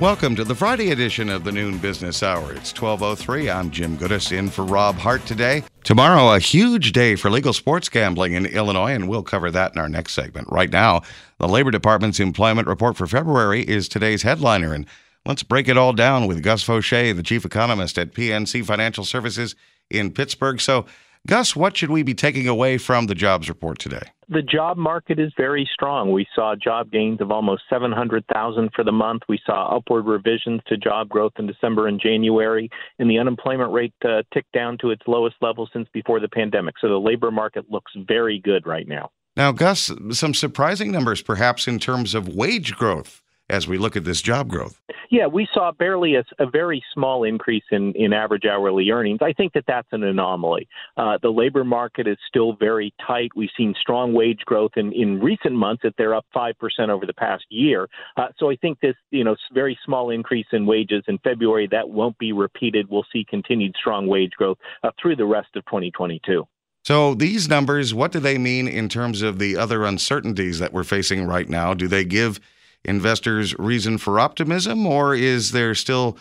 Welcome to the Friday edition of the Noon Business Hour. It's 1203. I'm Jim Gudas in for Rob Hart today. Tomorrow, a huge day for legal sports gambling in Illinois, and we'll cover that in our next segment. Right now, the Labor Department's employment report for February is today's headliner, and let's break it all down with Gus Faucher, the chief economist at PNC Financial Services in Pittsburgh. So, Gus, what should we be taking away from the jobs report today? The job market is very strong. We saw job gains of almost 700,000 for the month. We saw upward revisions to job growth in December and January, and the unemployment rate uh, ticked down to its lowest level since before the pandemic. So the labor market looks very good right now. Now, Gus, some surprising numbers perhaps in terms of wage growth as we look at this job growth. Yeah, we saw barely a, a very small increase in, in average hourly earnings. I think that that's an anomaly. Uh, the labor market is still very tight. We've seen strong wage growth in, in recent months that they're up 5% over the past year. Uh, so I think this, you know, very small increase in wages in February, that won't be repeated. We'll see continued strong wage growth uh, through the rest of 2022. So, these numbers, what do they mean in terms of the other uncertainties that we're facing right now? Do they give investors reason for optimism, or is there still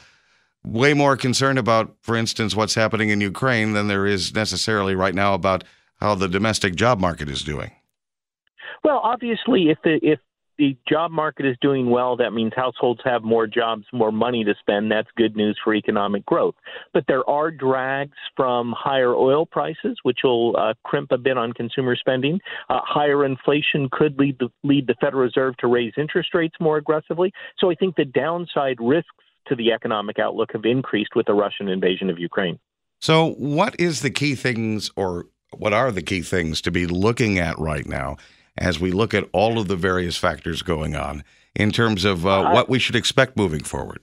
way more concern about, for instance, what's happening in Ukraine than there is necessarily right now about how the domestic job market is doing? Well, obviously, if the if the job market is doing well, that means households have more jobs, more money to spend. That's good news for economic growth. But there are drags from higher oil prices, which will uh, crimp a bit on consumer spending. Uh, higher inflation could lead the, lead the Federal Reserve to raise interest rates more aggressively. So I think the downside risks to the economic outlook have increased with the Russian invasion of Ukraine. So, what is the key things, or what are the key things to be looking at right now as we look at all of the various factors going on in terms of uh, what we should expect moving forward?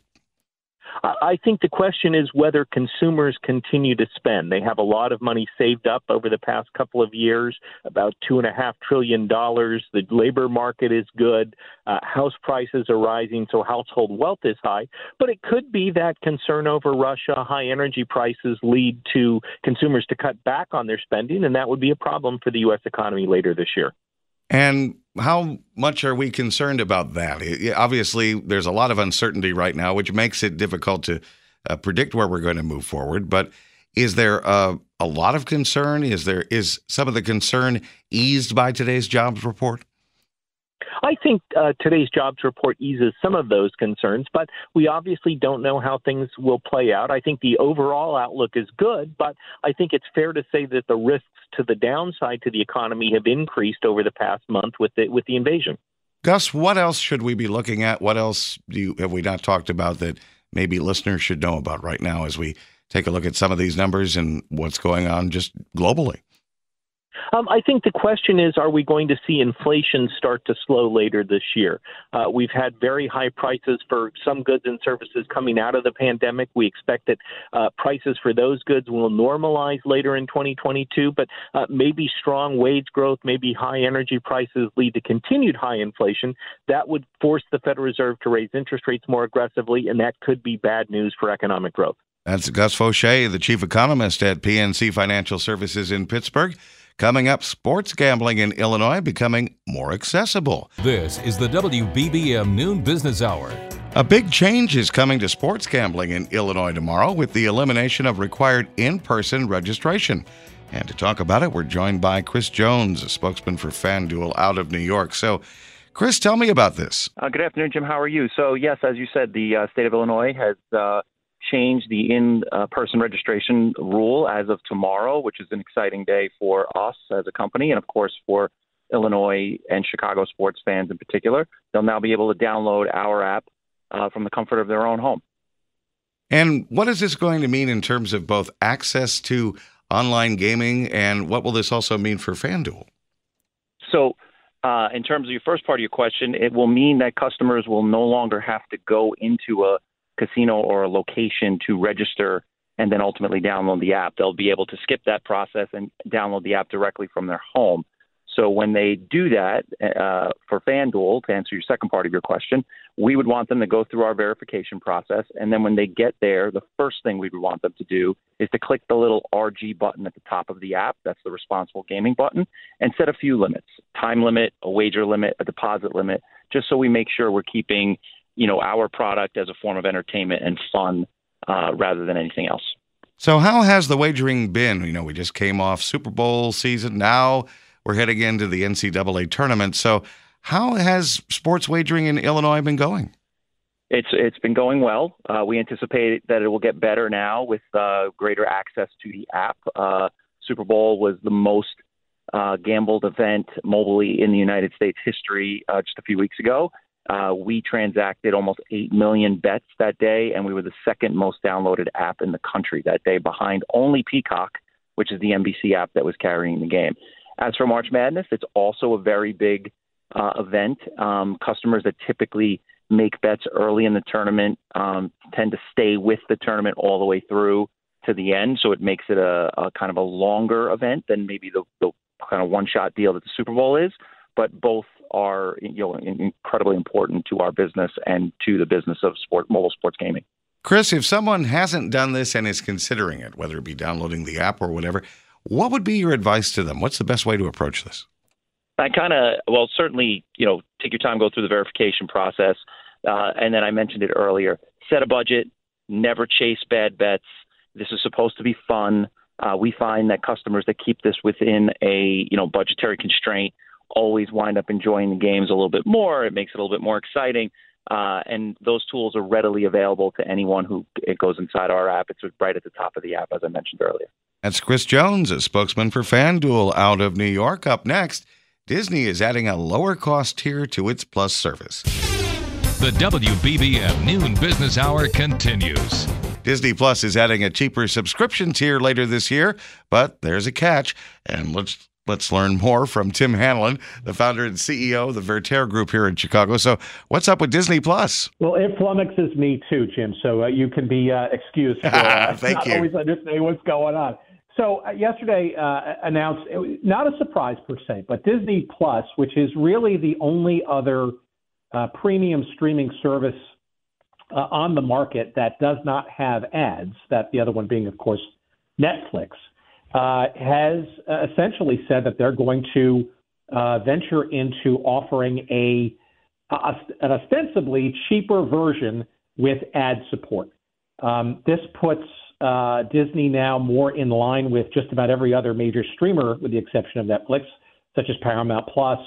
I think the question is whether consumers continue to spend. They have a lot of money saved up over the past couple of years, about two and a half trillion dollars. The labor market is good. Uh, house prices are rising, so household wealth is high. But it could be that concern over Russia, high energy prices lead to consumers to cut back on their spending, and that would be a problem for the U.S. economy later this year. And how much are we concerned about that? Obviously, there's a lot of uncertainty right now, which makes it difficult to uh, predict where we're going to move forward. But is there a, a lot of concern? Is there is some of the concern eased by today's jobs report? I think uh, today's jobs report eases some of those concerns, but we obviously don't know how things will play out. I think the overall outlook is good, but I think it's fair to say that the risks to the downside to the economy have increased over the past month with the with the invasion. Gus, what else should we be looking at? What else do you, have we not talked about that maybe listeners should know about right now as we take a look at some of these numbers and what's going on just globally? Um, I think the question is are we going to see inflation start to slow later this year? Uh, we've had very high prices for some goods and services coming out of the pandemic. We expect that uh, prices for those goods will normalize later in 2022, but uh, maybe strong wage growth, maybe high energy prices lead to continued high inflation. That would force the Federal Reserve to raise interest rates more aggressively, and that could be bad news for economic growth. That's Gus Faucher, the chief economist at PNC Financial Services in Pittsburgh. Coming up, sports gambling in Illinois becoming more accessible. This is the WBBM Noon Business Hour. A big change is coming to sports gambling in Illinois tomorrow with the elimination of required in person registration. And to talk about it, we're joined by Chris Jones, a spokesman for FanDuel out of New York. So, Chris, tell me about this. Uh, good afternoon, Jim. How are you? So, yes, as you said, the uh, state of Illinois has uh, change the in-person registration rule as of tomorrow, which is an exciting day for us as a company, and of course for Illinois and Chicago sports fans in particular, they'll now be able to download our app uh, from the comfort of their own home. And what is this going to mean in terms of both access to online gaming and what will this also mean for FanDuel? So, uh, in terms of your first part of your question, it will mean that customers will no longer have to go into a casino or a location to register and then ultimately download the app. They'll be able to skip that process and download the app directly from their home. So when they do that uh, for FanDuel, to answer your second part of your question, we would want them to go through our verification process. And then when they get there, the first thing we would want them to do is to click the little RG button at the top of the app. That's the responsible gaming button, and set a few limits time limit, a wager limit, a deposit limit, just so we make sure we're keeping you know our product as a form of entertainment and fun uh, rather than anything else. So, how has the wagering been? You know, we just came off Super Bowl season. Now we're heading into the NCAA tournament. So, how has sports wagering in Illinois been going? It's it's been going well. Uh, we anticipate that it will get better now with uh, greater access to the app. Uh, Super Bowl was the most uh, gambled event mobilely in the United States history uh, just a few weeks ago. Uh, we transacted almost 8 million bets that day, and we were the second most downloaded app in the country that day, behind only Peacock, which is the NBC app that was carrying the game. As for March Madness, it's also a very big uh, event. Um, customers that typically make bets early in the tournament um, tend to stay with the tournament all the way through to the end, so it makes it a, a kind of a longer event than maybe the, the kind of one-shot deal that the Super Bowl is. But both are you know incredibly important to our business and to the business of sport mobile sports gaming. Chris, if someone hasn't done this and is considering it, whether it be downloading the app or whatever, what would be your advice to them? What's the best way to approach this? I kind of, well, certainly, you know, take your time, go through the verification process. Uh, and then I mentioned it earlier set a budget, never chase bad bets. This is supposed to be fun. Uh, we find that customers that keep this within a you know budgetary constraint always wind up enjoying the games a little bit more. It makes it a little bit more exciting. Uh, and those tools are readily available to anyone who it goes inside our app. It's right at the top of the app, as I mentioned earlier. That's Chris Jones, a spokesman for FanDuel out of New York. Up next, Disney is adding a lower cost tier to its Plus service. The WBBM Noon Business Hour continues. Disney Plus is adding a cheaper subscription tier later this year, but there's a catch. And let's Let's learn more from Tim Hanlon, the founder and CEO of the Vertere Group here in Chicago. So, what's up with Disney Plus? Well, it flummoxes me too, Jim. So uh, you can be uh, excused for uh, Thank not you. always understanding what's going on. So uh, yesterday uh, announced, not a surprise per se, but Disney Plus, which is really the only other uh, premium streaming service on the market that does not have ads. That the other one being, of course, Netflix uh, has uh, essentially said that they're going to uh, venture into offering a, a, an ostensibly cheaper version with ad support. Um, this puts uh, Disney now more in line with just about every other major streamer, with the exception of Netflix, such as Paramount Plus,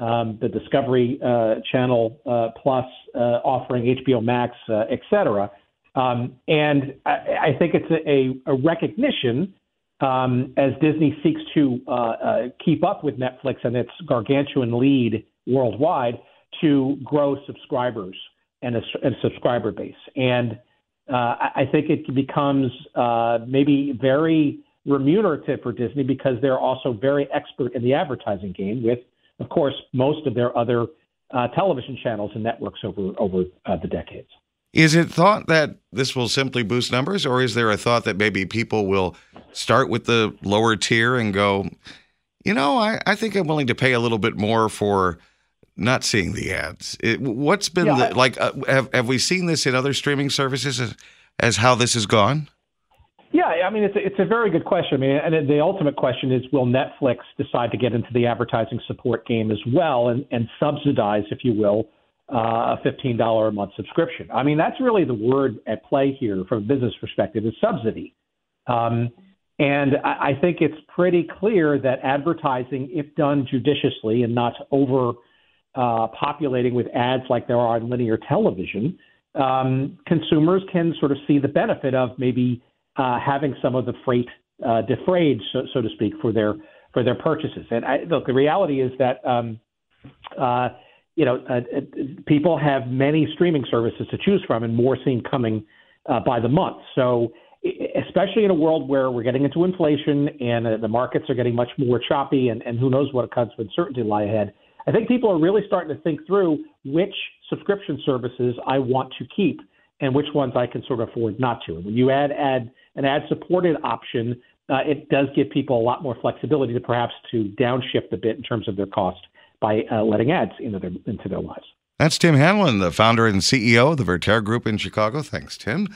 um, the Discovery uh, Channel uh, Plus offering HBO Max, uh, et cetera. Um, and I, I, think it's a, a, a recognition um, as Disney seeks to uh, uh, keep up with Netflix and its gargantuan lead worldwide to grow subscribers and a, and subscriber base. And uh, I think it becomes uh, maybe very remunerative for Disney because they're also very expert in the advertising game with, of course, most of their other uh, television channels and networks over over uh, the decades. Is it thought that this will simply boost numbers, or is there a thought that maybe people will start with the lower tier and go, you know, I, I think I'm willing to pay a little bit more for not seeing the ads? It, what's been yeah, the, like? Uh, have have we seen this in other streaming services as, as how this has gone? Yeah, I mean, it's a, it's a very good question. I mean, and the ultimate question is, will Netflix decide to get into the advertising support game as well and, and subsidize, if you will, uh, a $15 a month subscription. I mean, that's really the word at play here from a business perspective is subsidy. Um, and I, I think it's pretty clear that advertising, if done judiciously and not over uh, populating with ads like there are on linear television, um, consumers can sort of see the benefit of maybe uh, having some of the freight uh, defrayed, so, so to speak, for their for their purchases. And I, look, the reality is that um, uh, you know uh, uh people have many streaming services to choose from, and more seem coming uh, by the month. So especially in a world where we're getting into inflation and uh, the markets are getting much more choppy, and, and who knows what kinds of uncertainty lie ahead. I think people are really starting to think through which subscription services I want to keep and which ones I can sort of afford not to. And when you add add an ad supported option, uh, it does give people a lot more flexibility to perhaps to downshift a bit in terms of their cost by uh, letting ads into their into their lives. That's Tim Hanlon, the founder and CEO of the Vertere Group in Chicago. Thanks, Tim.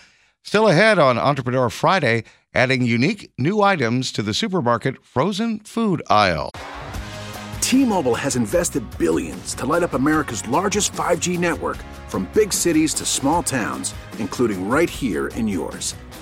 Still ahead on Entrepreneur Friday, adding unique new items to the supermarket frozen food aisle. T-Mobile has invested billions to light up America's largest 5G network from big cities to small towns, including right here in yours.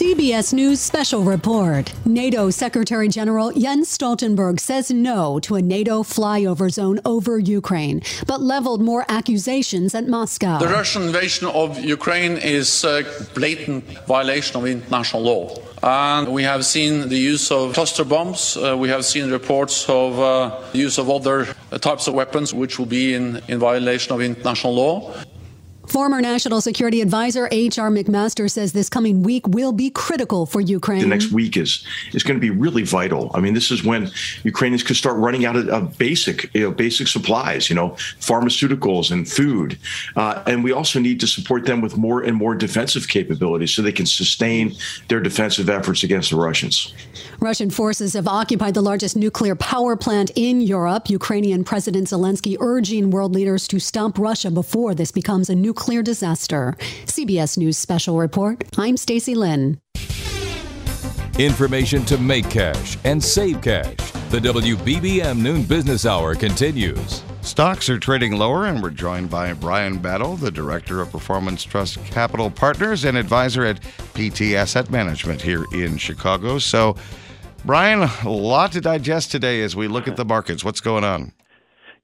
CBS News Special Report. NATO Secretary General Jens Stoltenberg says no to a NATO flyover zone over Ukraine, but leveled more accusations at Moscow. The Russian invasion of Ukraine is a blatant violation of international law. And we have seen the use of cluster bombs. Uh, we have seen reports of uh, use of other types of weapons, which will be in, in violation of international law. Former National Security Advisor H.R. McMaster says this coming week will be critical for Ukraine. The next week is is going to be really vital. I mean, this is when Ukrainians could start running out of, of basic you know basic supplies, you know, pharmaceuticals and food, uh, and we also need to support them with more and more defensive capabilities so they can sustain their defensive efforts against the Russians. Russian forces have occupied the largest nuclear power plant in Europe. Ukrainian President Zelensky urging world leaders to stop Russia before this becomes a nuclear nuclear disaster. CBS News Special Report. I'm Stacy Lynn. Information to make cash and save cash. The WBBM Noon Business Hour continues. Stocks are trading lower, and we're joined by Brian Battle, the Director of Performance Trust Capital Partners and advisor at PT Asset Management here in Chicago. So, Brian, a lot to digest today as we look at the markets. What's going on?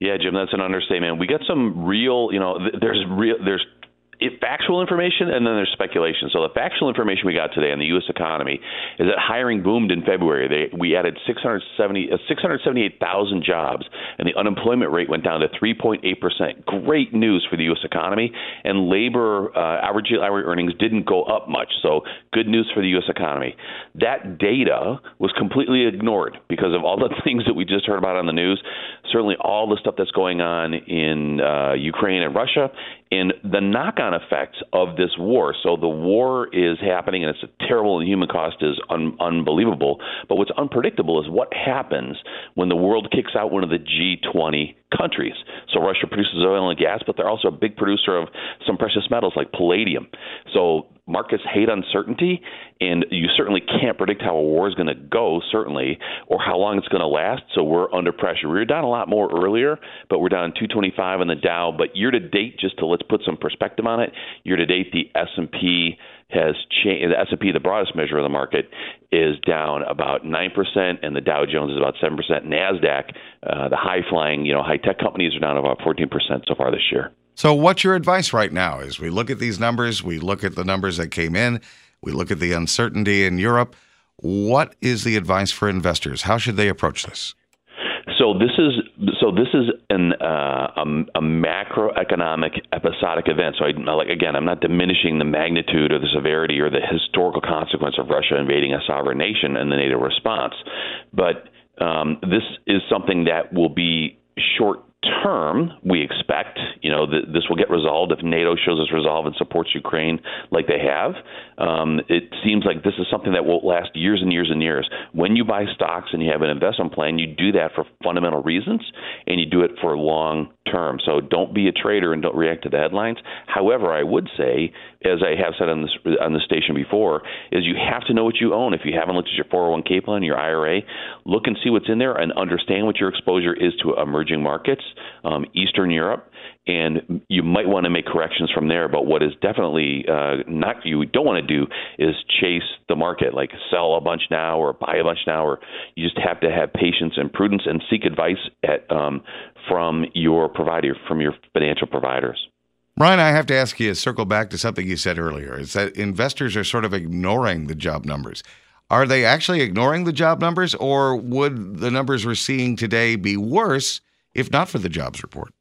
Yeah, Jim, that's an understatement. We got some real, you know, there's real, there's factual information and then there's speculation. So the factual information we got today on the U.S. economy is that hiring boomed in February. They, we added 670, uh, 678,000 jobs, and the unemployment rate went down to 3.8 percent. Great news for the U.S. economy. And labor uh, average hourly earnings didn't go up much. So good news for the U.S. economy. That data was completely ignored because of all the things that we just heard about on the news. Certainly all the stuff that's going on in uh, Ukraine and Russia, and the knock on effects of this war. So the war is happening and it's a terrible and the human cost is un- unbelievable. But what's unpredictable is what happens when the world kicks out one of the G20 countries. So Russia produces oil and gas, but they're also a big producer of some precious metals like palladium. So markets hate uncertainty, and you certainly can't predict how a war is going to go, certainly, or how long it's going to last. So we're under pressure. We were down a lot more earlier, but we're down 225 in the Dow. But year to date, just to let's put some perspective on it, year to date the S and P has changed. The S&P, the broadest measure of the market, is down about nine percent, and the Dow Jones is about seven percent. Nasdaq, uh, the high flying, you know, high tech companies are down about fourteen percent so far this year. So, what's your advice right now? As we look at these numbers, we look at the numbers that came in, we look at the uncertainty in Europe. What is the advice for investors? How should they approach this? So this is so this is an uh, a, a macroeconomic episodic event. So I, like again, I'm not diminishing the magnitude or the severity or the historical consequence of Russia invading a sovereign nation and the NATO response, but um, this is something that will be short term, we expect, you know, this will get resolved if NATO shows us resolve and supports Ukraine like they have. Um, it seems like this is something that will last years and years and years. When you buy stocks and you have an investment plan, you do that for fundamental reasons and you do it for long term. So don't be a trader and don't react to the headlines. However, I would say, as I have said on this on the station before, is you have to know what you own. If you haven't looked at your 401k plan, your IRA, look and see what's in there and understand what your exposure is to emerging markets um, Eastern Europe, and you might want to make corrections from there. But what is definitely uh, not you don't want to do is chase the market, like sell a bunch now or buy a bunch now, or you just have to have patience and prudence and seek advice at um, from your provider, from your financial providers. Brian, I have to ask you, to circle back to something you said earlier. Is that investors are sort of ignoring the job numbers. Are they actually ignoring the job numbers, or would the numbers we're seeing today be worse if not for the jobs report?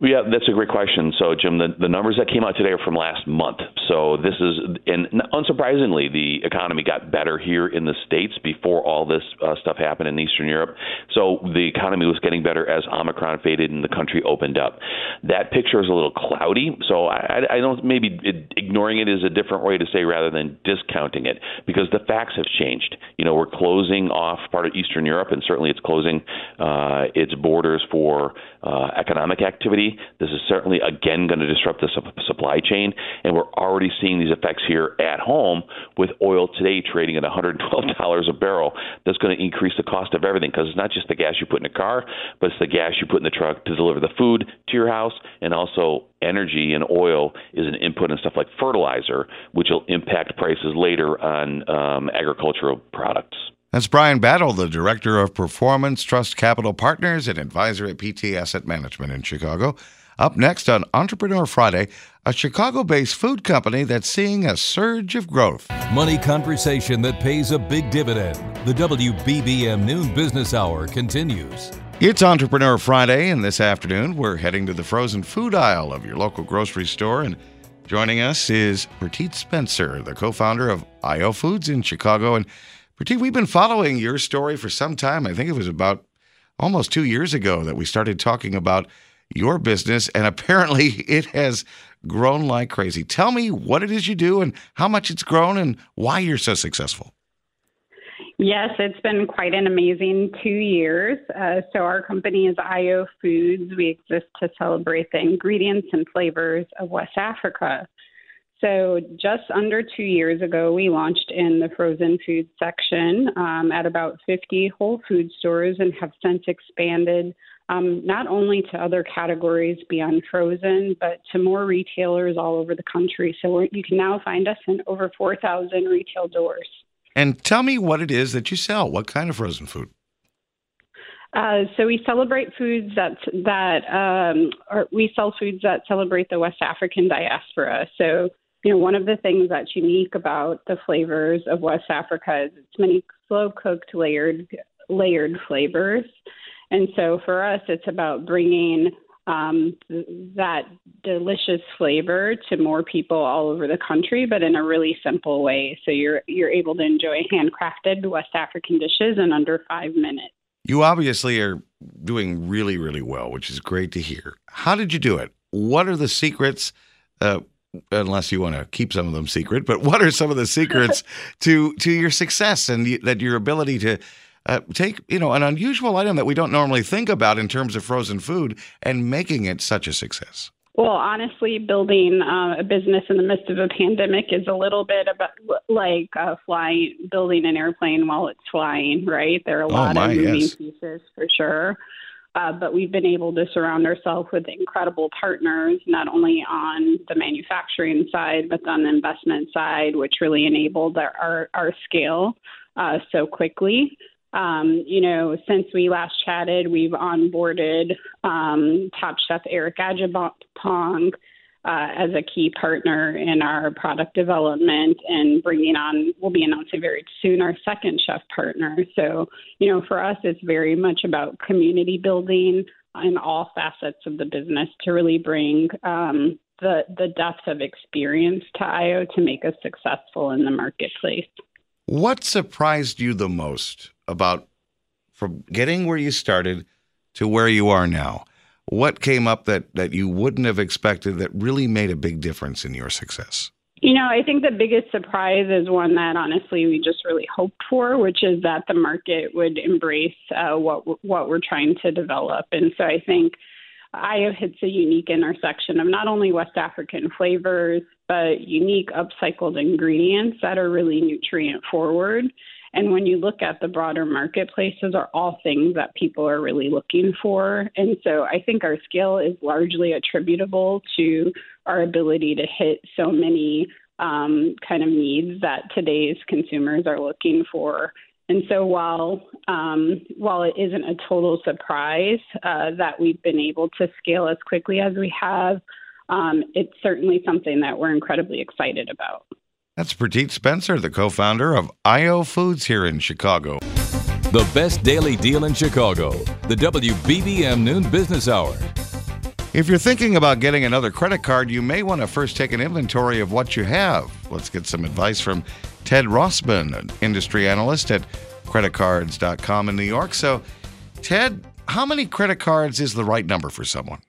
Yeah, that's a great question. So, Jim, the, the numbers that came out today are from last month. So, this is, and unsurprisingly, the economy got better here in the States before all this uh, stuff happened in Eastern Europe. So, the economy was getting better as Omicron faded and the country opened up. That picture is a little cloudy. So, I, I don't, maybe it, ignoring it is a different way to say rather than discounting it because the facts have changed. You know, we're closing off part of Eastern Europe, and certainly it's closing uh, its borders for uh, economic activity. This is certainly, again, going to disrupt the su- supply chain. And we're already seeing these effects here at home with oil today trading at $112 a barrel. That's going to increase the cost of everything because it's not just the gas you put in a car, but it's the gas you put in the truck to deliver the food to your house. And also, energy and oil is an input in stuff like fertilizer, which will impact prices later on um, agricultural products. That's Brian Battle, the Director of Performance Trust Capital Partners and advisor at PT Asset Management in Chicago. Up next on Entrepreneur Friday, a Chicago based food company that's seeing a surge of growth. Money conversation that pays a big dividend. The WBBM Noon Business Hour continues. It's Entrepreneur Friday, and this afternoon we're heading to the frozen food aisle of your local grocery store. And joining us is Prateet Spencer, the co founder of IO Foods in Chicago. And Prateet, we've been following your story for some time. I think it was about almost two years ago that we started talking about your business, and apparently it has grown like crazy. Tell me what it is you do and how much it's grown and why you're so successful. Yes, it's been quite an amazing two years. Uh, so, our company is IO Foods. We exist to celebrate the ingredients and flavors of West Africa. So, just under two years ago, we launched in the frozen food section um, at about 50 Whole Food stores and have since expanded um, not only to other categories beyond frozen, but to more retailers all over the country. So, you can now find us in over 4,000 retail doors. And tell me what it is that you sell. What kind of frozen food? Uh, so we celebrate foods that that um, we sell foods that celebrate the West African diaspora. So you know, one of the things that's unique about the flavors of West Africa is it's many slow cooked, layered, layered flavors. And so for us, it's about bringing um, that delicious flavor to more people all over the country, but in a really simple way. So you're you're able to enjoy handcrafted West African dishes in under five minutes. You obviously are doing really, really well, which is great to hear. How did you do it? What are the secrets? Uh, unless you want to keep some of them secret. But what are some of the secrets to to your success and that your ability to uh, take you know an unusual item that we don't normally think about in terms of frozen food and making it such a success? Well, honestly, building uh, a business in the midst of a pandemic is a little bit about like uh, flying, building an airplane while it's flying. Right? There are a oh, lot oh my, of moving yes. pieces for sure. Uh, but we've been able to surround ourselves with incredible partners, not only on the manufacturing side, but on the investment side, which really enabled our, our, our scale uh, so quickly. Um, you know, since we last chatted, we've onboarded um, Top Chef Eric Adjepong, uh, as a key partner in our product development and bringing on, we'll be announcing very soon our second chef partner. So, you know, for us, it's very much about community building in all facets of the business to really bring um, the, the depth of experience to IO to make us successful in the marketplace. What surprised you the most about from getting where you started to where you are now? What came up that that you wouldn't have expected that really made a big difference in your success? You know, I think the biggest surprise is one that honestly we just really hoped for, which is that the market would embrace uh, what what we're trying to develop. And so I think IO hits a unique intersection of not only West African flavors, but unique upcycled ingredients that are really nutrient forward. And when you look at the broader marketplace, those are all things that people are really looking for. And so I think our scale is largely attributable to our ability to hit so many um, kind of needs that today's consumers are looking for. And so while um, while it isn't a total surprise uh, that we've been able to scale as quickly as we have, um, it's certainly something that we're incredibly excited about. That's Prateet Spencer, the co-founder of IO Foods here in Chicago. The best daily deal in Chicago, the WBBM Noon Business Hour. If you're thinking about getting another credit card, you may want to first take an inventory of what you have. Let's get some advice from Ted Rossman, an industry analyst at creditcards.com in New York. So, Ted, how many credit cards is the right number for someone?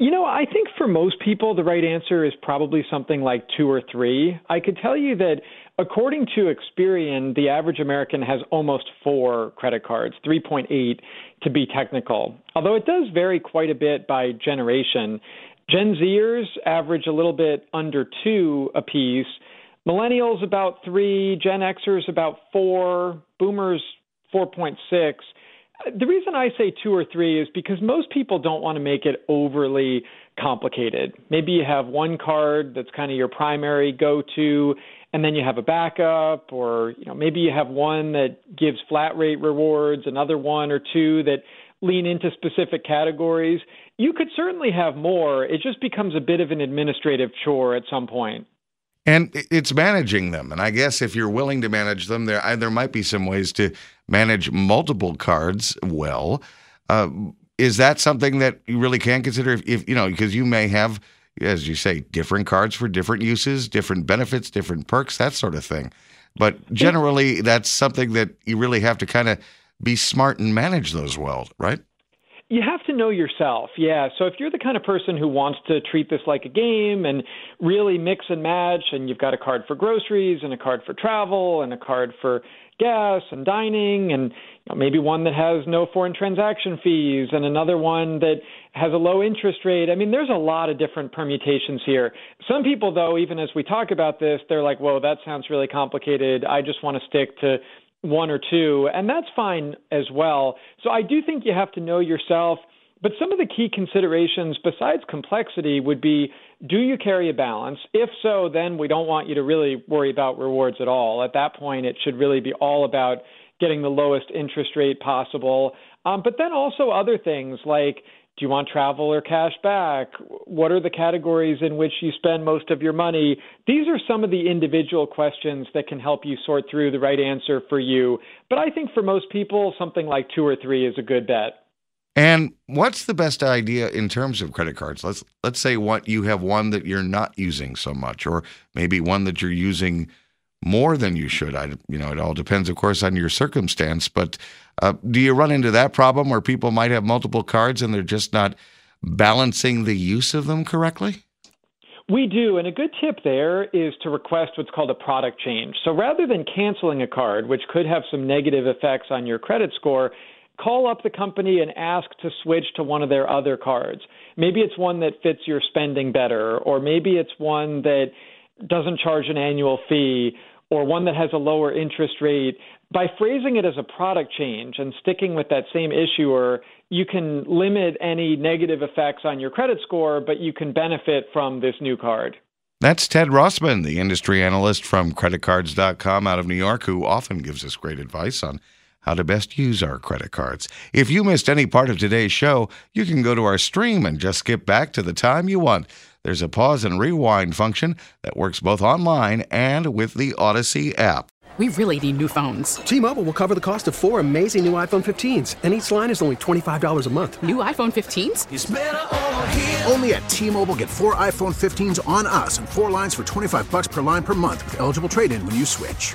You know, I think for most people, the right answer is probably something like two or three. I could tell you that according to Experian, the average American has almost four credit cards, 3.8 to be technical. Although it does vary quite a bit by generation. Gen Zers average a little bit under two apiece. Millennials about three, Gen Xers about four, Boomers 4.6. The reason I say two or three is because most people don't want to make it overly complicated. Maybe you have one card that's kind of your primary go to, and then you have a backup, or you know maybe you have one that gives flat rate rewards, another one or two that lean into specific categories. You could certainly have more. It just becomes a bit of an administrative chore at some point. And it's managing them. And I guess if you're willing to manage them, there there might be some ways to manage multiple cards well. Uh, is that something that you really can consider? If, if you know, because you may have, as you say, different cards for different uses, different benefits, different perks, that sort of thing. But generally, that's something that you really have to kind of be smart and manage those well, right? You have to know yourself, yeah. So if you're the kind of person who wants to treat this like a game and really mix and match, and you've got a card for groceries and a card for travel and a card for gas and dining, and you know, maybe one that has no foreign transaction fees and another one that has a low interest rate. I mean, there's a lot of different permutations here. Some people, though, even as we talk about this, they're like, whoa, that sounds really complicated. I just want to stick to one or two, and that's fine as well. So I do think you have to know yourself. But some of the key considerations besides complexity would be do you carry a balance? If so, then we don't want you to really worry about rewards at all. At that point, it should really be all about getting the lowest interest rate possible. Um, but then also other things like do you want travel or cash back? What are the categories in which you spend most of your money? These are some of the individual questions that can help you sort through the right answer for you. But I think for most people, something like two or three is a good bet. And what's the best idea in terms of credit cards? Let's let's say what you have one that you're not using so much, or maybe one that you're using more than you should. I, you know, it all depends, of course, on your circumstance. But uh, do you run into that problem where people might have multiple cards and they're just not balancing the use of them correctly? We do, and a good tip there is to request what's called a product change. So rather than canceling a card, which could have some negative effects on your credit score, call up the company and ask to switch to one of their other cards. Maybe it's one that fits your spending better, or maybe it's one that doesn't charge an annual fee or one that has a lower interest rate, by phrasing it as a product change and sticking with that same issuer, you can limit any negative effects on your credit score, but you can benefit from this new card. That's Ted Rossman, the industry analyst from creditcards.com out of New York, who often gives us great advice on how to best use our credit cards. If you missed any part of today's show, you can go to our stream and just skip back to the time you want. There's a pause and rewind function that works both online and with the Audacy app. We really need new phones. T Mobile will cover the cost of four amazing new iPhone 15s, and each line is only $25 a month. New iPhone 15s? Only at T Mobile get four iPhone 15s on us and four lines for 25 bucks per line per month with eligible trade in when you switch.